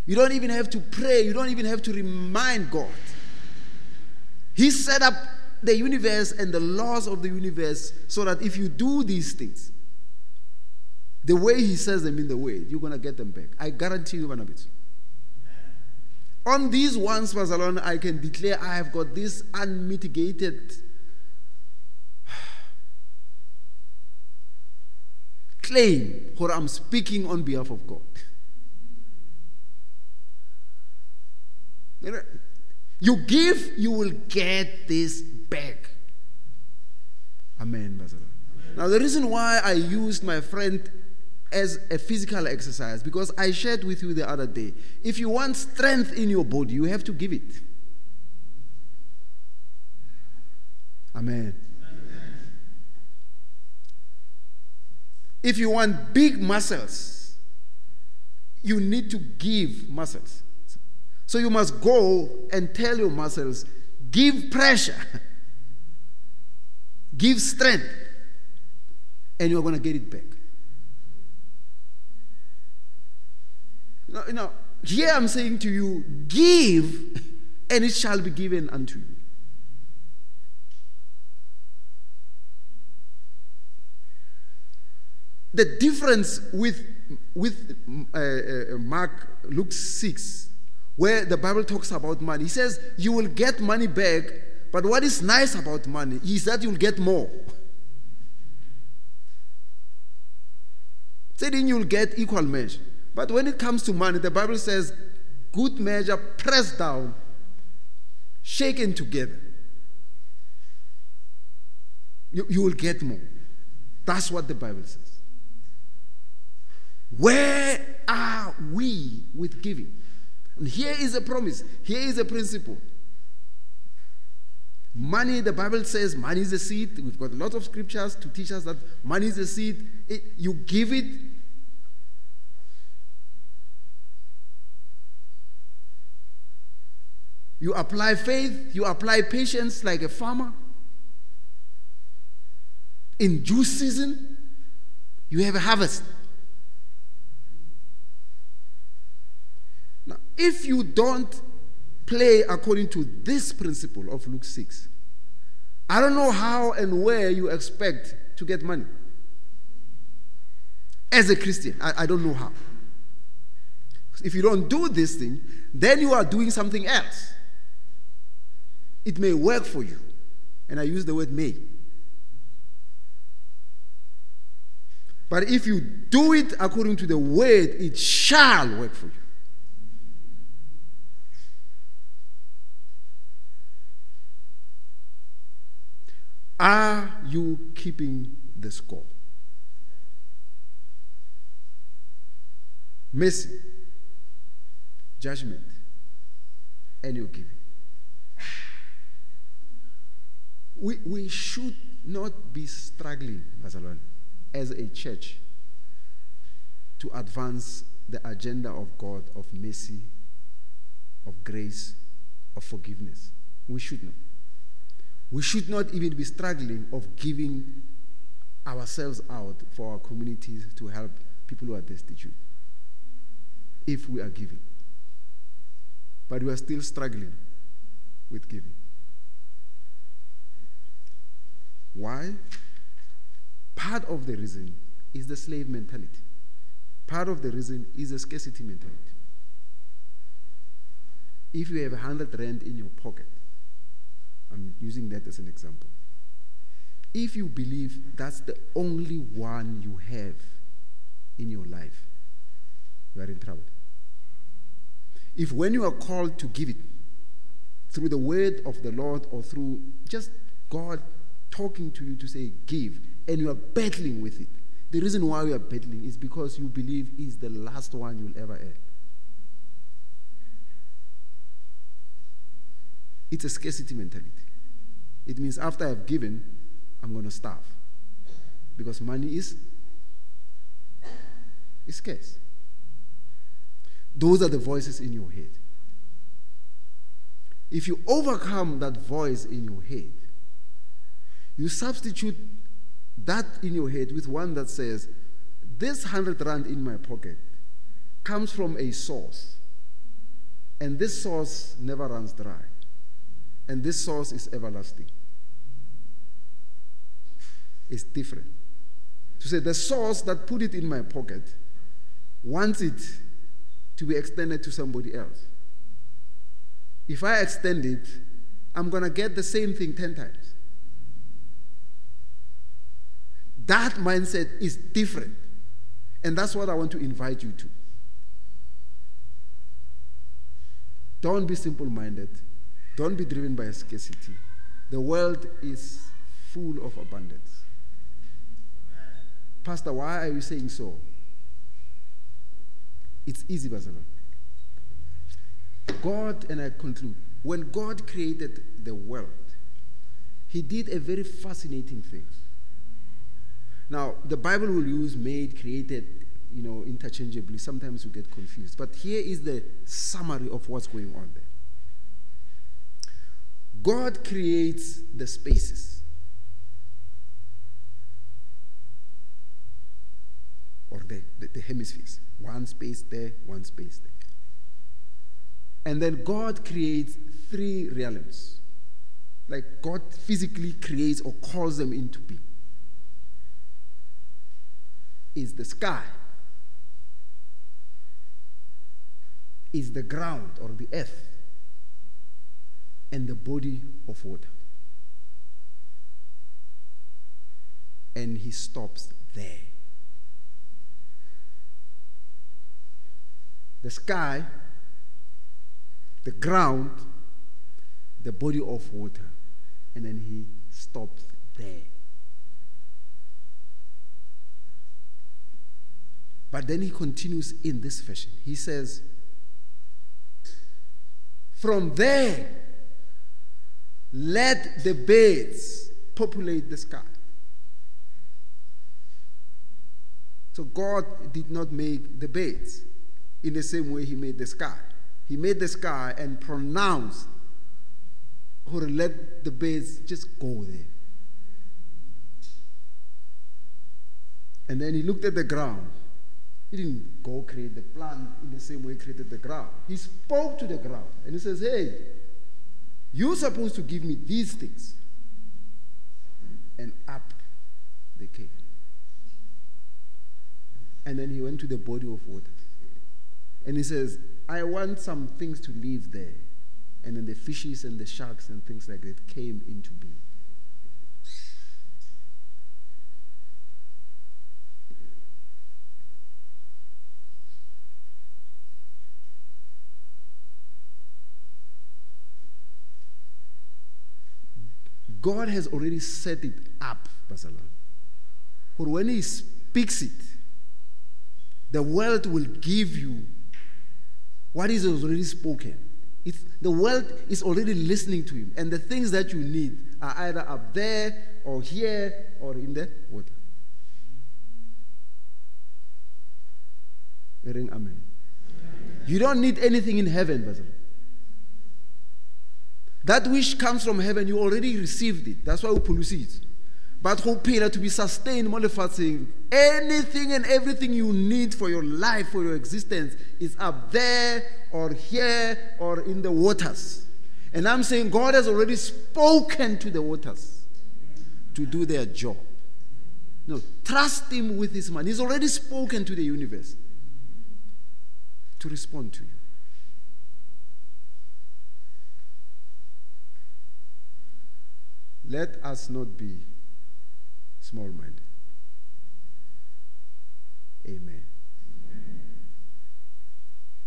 You don't even have to pray, you don't even have to remind God. He set up the universe and the laws of the universe so that if you do these things, the way He says them in the way, you're going to get them back. I guarantee you, Banabit. On these ones, alone, I can declare I have got this unmitigated claim for I'm speaking on behalf of God. Give, you will get this back. Amen, Barcelona. Now, the reason why I used my friend as a physical exercise, because I shared with you the other day, if you want strength in your body, you have to give it. Amen. If you want big muscles, you need to give muscles. So you must go and tell your muscles, give pressure, [laughs] give strength, and you're going to get it back. Now, you know, here I'm saying to you, give, [laughs] and it shall be given unto you. The difference with, with uh, uh, Mark, Luke 6, where the Bible talks about money, he says, You will get money back, but what is nice about money is that you'll get more. [laughs] Saying you'll get equal measure. But when it comes to money, the Bible says, Good measure, pressed down, shaken together. You, you will get more. That's what the Bible says. Where are we with giving? Here is a promise, here is a principle. Money, the Bible says money is a seed. We've got a lot of scriptures to teach us that money is a seed. It, you give it. You apply faith, you apply patience like a farmer. In due season, you have a harvest. If you don't play according to this principle of Luke 6, I don't know how and where you expect to get money. As a Christian, I, I don't know how. If you don't do this thing, then you are doing something else. It may work for you. And I use the word may. But if you do it according to the word, it shall work for you. Are you keeping the score? Mercy, judgment, and your giving. We, we should not be struggling, Barcelona, as a church to advance the agenda of God of mercy, of grace, of forgiveness. We should not. We should not even be struggling of giving ourselves out for our communities to help people who are destitute. If we are giving. But we are still struggling with giving. Why? Part of the reason is the slave mentality. Part of the reason is the scarcity mentality. If you have a hundred rand in your pocket, I'm using that as an example. If you believe that's the only one you have in your life, you are in trouble. If when you are called to give it through the word of the Lord or through just God talking to you to say, give, and you are battling with it, the reason why you are battling is because you believe is the last one you'll ever have. It's a scarcity mentality. It means after I've given, I'm going to starve. Because money is, is scarce. Those are the voices in your head. If you overcome that voice in your head, you substitute that in your head with one that says, This hundred rand in my pocket comes from a source, and this source never runs dry. And this source is everlasting. It's different. To say the source that put it in my pocket wants it to be extended to somebody else. If I extend it, I'm going to get the same thing 10 times. That mindset is different. And that's what I want to invite you to. Don't be simple minded. Don't be driven by scarcity. The world is full of abundance. Pastor, why are you saying so? It's easy, Barcelona. God, and I conclude, when God created the world, He did a very fascinating thing. Now, the Bible will use made, created, you know, interchangeably. Sometimes you get confused. But here is the summary of what's going on there. God creates the spaces. Or the, the, the, hemispheres. One space there, one space there. And then God creates three realms. Like God physically creates or calls them into being. Is the sky, is the ground or the earth and the body of water. And he stops there. The sky, the ground, the body of water, and then he stops there. But then he continues in this fashion. He says, From there, let the birds populate the sky. So God did not make the birds in the same way He made the sky. He made the sky and pronounced, or let the birds just go there. And then He looked at the ground. He didn't go create the plant in the same way He created the ground. He spoke to the ground and He says, Hey, you're supposed to give me these things. And up they came. And then he went to the body of water. And he says, I want some things to live there. And then the fishes and the sharks and things like that came into being. God has already set it up, Barcelona. For when He speaks it, the world will give you what is already spoken. It's, the world is already listening to Him, and the things that you need are either up there or here or in the water. Ring amen. You don't need anything in heaven, Basil. That which comes from heaven, you already received it. That's why we produce it. But hope to be sustained, more saying anything and everything you need for your life, for your existence, is up there or here or in the waters. And I'm saying God has already spoken to the waters to do their job. No, trust Him with His mind. He's already spoken to the universe to respond to you. Let us not be small minded. Amen. Amen.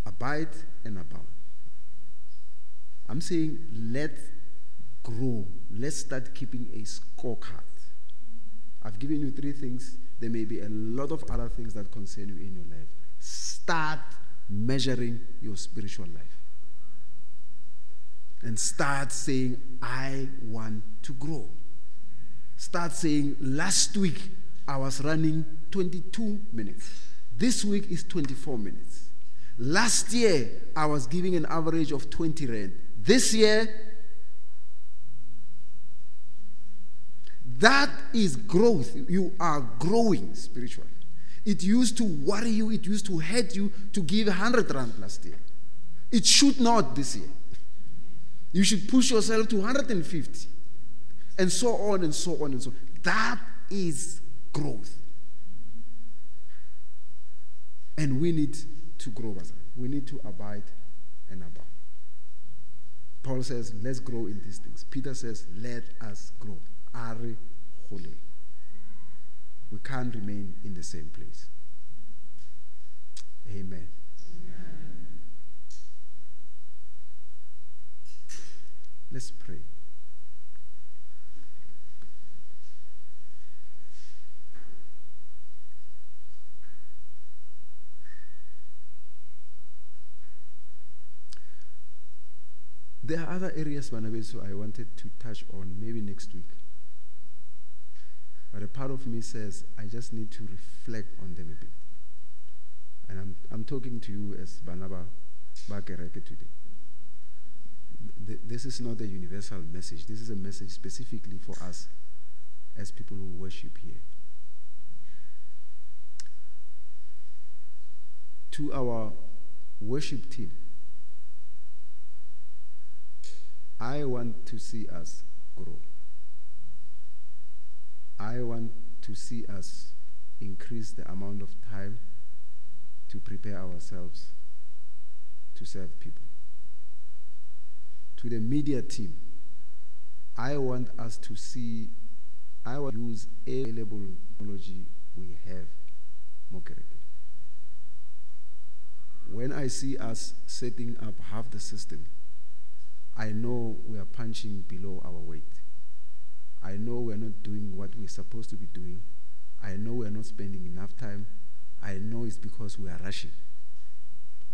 Abide and abound. I'm saying let's grow. Let's start keeping a scorecard. I've given you three things. There may be a lot of other things that concern you in your life. Start measuring your spiritual life. And start saying, I want to grow. Start saying, last week I was running 22 minutes. This week is 24 minutes. Last year I was giving an average of 20 rand. This year, that is growth. You are growing spiritually. It used to worry you, it used to hurt you to give 100 rand last year. It should not this year. You should push yourself to 150 and so on and so on and so on. That is growth. And we need to grow. as We need to abide and abide. Paul says, let's grow in these things. Peter says, let us grow. Are holy. We can't remain in the same place. Amen. Amen. Let's pray. There are other areas, Manabeso, I wanted to touch on maybe next week. But a part of me says I just need to reflect on them a bit. And I'm, I'm talking to you as Banaba Bakereke today. This is not a universal message. This is a message specifically for us as people who worship here. To our worship team, I want to see us grow. I want to see us increase the amount of time to prepare ourselves to serve people. To the media team, I want us to see, I want to use available technology we have more correctly. When I see us setting up half the system, I know we are punching below our weight. I know we're not doing what we're supposed to be doing. I know we're not spending enough time. I know it's because we are rushing.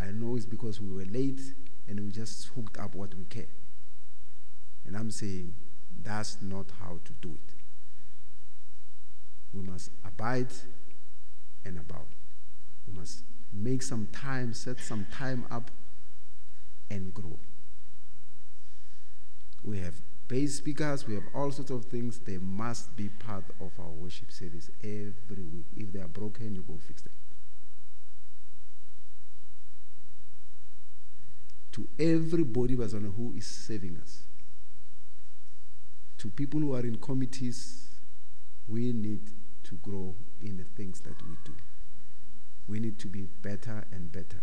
I know it's because we were late and we just hooked up what we can. And I'm saying that's not how to do it. We must abide and about. We must make some time, set some time up, and grow. We have bass speakers, we have all sorts of things. They must be part of our worship service every week. If they are broken, you go fix them. To everybody who is serving us, to people who are in committees, we need to grow in the things that we do. We need to be better and better.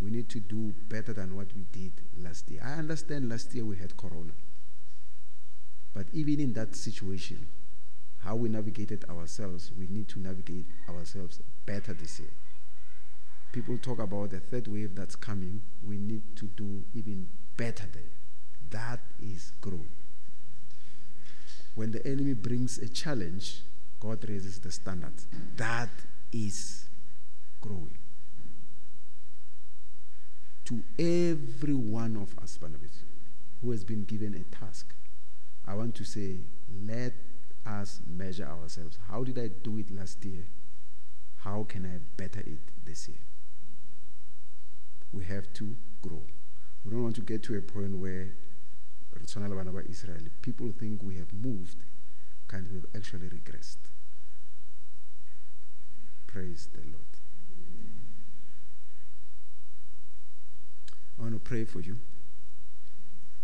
We need to do better than what we did last year. I understand last year we had Corona. But even in that situation, how we navigated ourselves, we need to navigate ourselves better this year. People talk about the third wave that's coming. We need to do even better there. That is growth. When the enemy brings a challenge, God raises the standards. That is growing. To every one of us, Barnabas, who has been given a task, I want to say, let us measure ourselves. How did I do it last year? How can I better it this year? We have to grow. We don't want to get to a point where Israel, people think we have moved, of have actually regressed. Praise the Lord. I want to pray for you.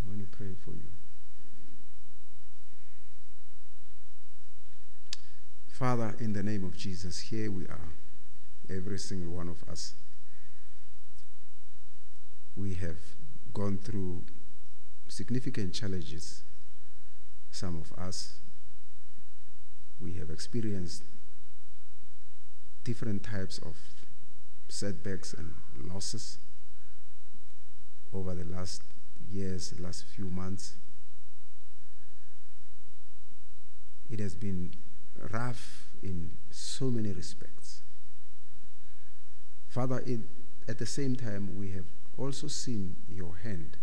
I want to pray for you. Father, in the name of Jesus, here we are, every single one of us. We have gone through significant challenges. Some of us, we have experienced different types of setbacks and losses over the last years, last few months. It has been rough in so many respects. Father, at the same time, we have also seen your hand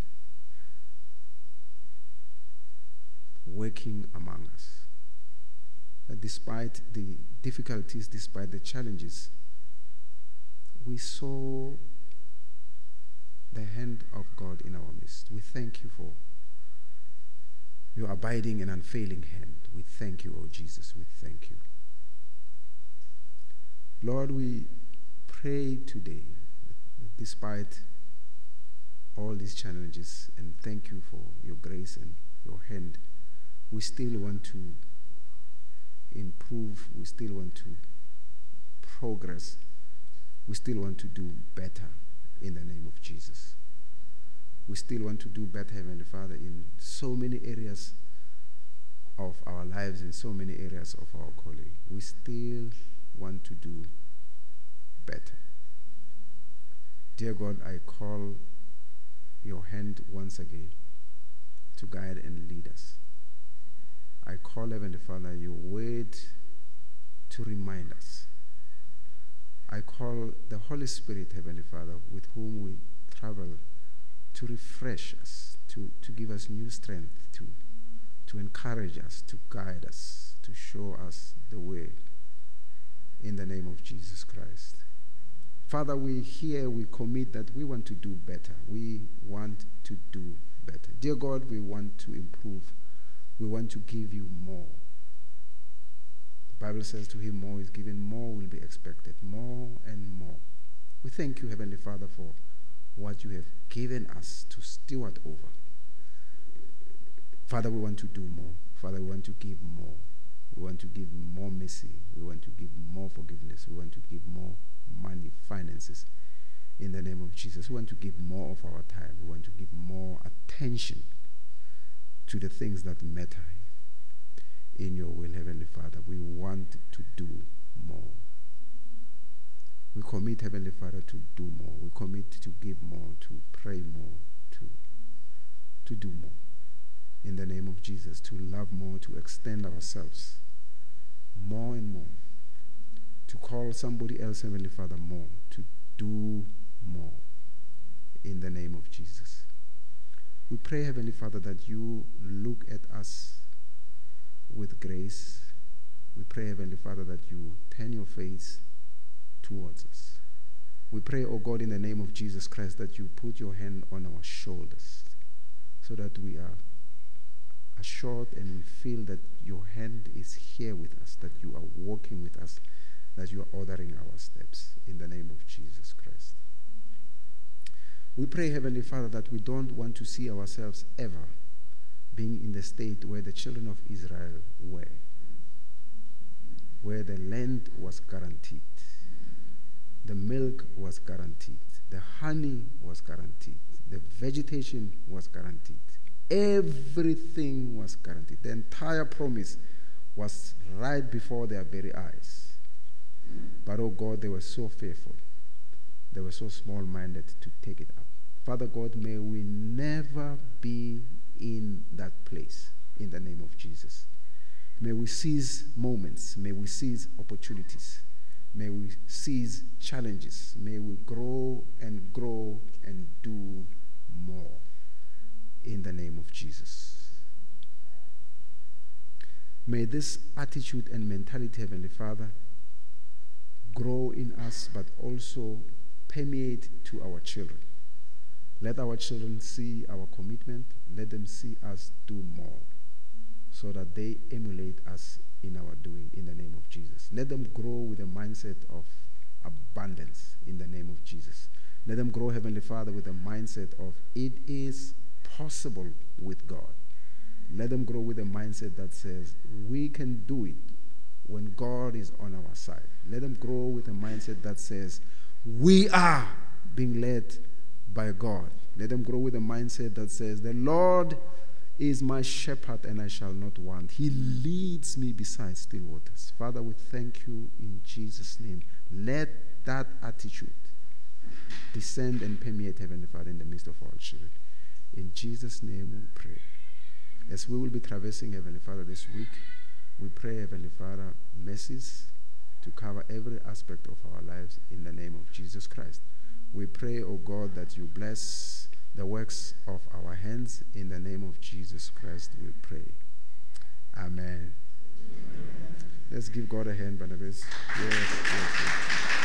working among us. That despite the difficulties, despite the challenges, we saw the hand of God in our midst. We thank you for your abiding and unfailing hand. We thank you, O Jesus. We thank you. Lord, we pray today, despite all these challenges, and thank you for your grace and your hand. We still want to improve, we still want to progress, we still want to do better in the name of Jesus. We still want to do better, Heavenly Father, in so many areas of our lives, in so many areas of our calling. We still want to do better. Dear God, I call your hand once again to guide and lead us. I call Heavenly Father your word to remind us. I call the Holy Spirit, Heavenly Father, with whom we travel to refresh us, to, to give us new strength, to, to encourage us, to guide us, to show us the way in the name of Jesus Christ. Father, we here we commit that we want to do better. We want to do better. Dear God, we want to improve. We want to give you more. The Bible says to him more is given, more will be expected, more and more. We thank you, Heavenly Father, for what you have given us to steward over. Father, we want to do more. Father, we want to give more. We want to give more mercy. We want to give more forgiveness. We want to give more money, finances. In the name of Jesus, we want to give more of our time. We want to give more attention to the things that matter in your will, Heavenly Father. We want to do more. We commit, Heavenly Father, to do more. We commit to give more, to pray more, to, to do more. In the name of Jesus, to love more, to extend ourselves more and more. To call somebody else, Heavenly Father, more. To do more. In the name of Jesus. We pray, Heavenly Father, that you look at us with grace. We pray, Heavenly Father, that you turn your face towards us. We pray, O oh God, in the name of Jesus Christ, that you put your hand on our shoulders so that we are assured and we feel that your hand is here with us, that you are walking with us, that you are ordering our steps in the name of Jesus Christ. We pray, Heavenly Father, that we don't want to see ourselves ever being in the state where the children of Israel were, where the land was guaranteed, the milk was guaranteed, the honey was guaranteed, the vegetation was guaranteed, everything was guaranteed. The entire promise was right before their very eyes. But oh God, they were so fearful. They were so small minded to take it up. Father God, may we never be in that place in the name of Jesus. May we seize moments, may we seize opportunities, may we seize challenges, may we grow and grow and do more in the name of Jesus. May this attitude and mentality, Heavenly Father, grow in us but also permeate to our children. Let our children see our commitment. Let them see us do more so that they emulate us in our doing in the name of Jesus. Let them grow with a mindset of abundance in the name of Jesus. Let them grow, Heavenly Father, with a mindset of it is possible with God. Let them grow with a mindset that says we can do it when God is on our side. Let them grow with a mindset that says we are being led by God. Let them grow with a mindset that says, The Lord is my shepherd and I shall not want. He leads me beside still waters. Father, we thank you in Jesus' name. Let that attitude descend and permeate Heavenly Father in the midst of our children. In Jesus' name we pray. As we will be traversing Heavenly Father this week, we pray, Heavenly Father, mercies to cover every aspect of our lives in the name of Jesus Christ. We pray, O oh God, that you bless the works of our hands. In the name of Jesus Christ, we pray. Amen. Amen. Let's give God a hand, Barnabas. Yes, yes, yes.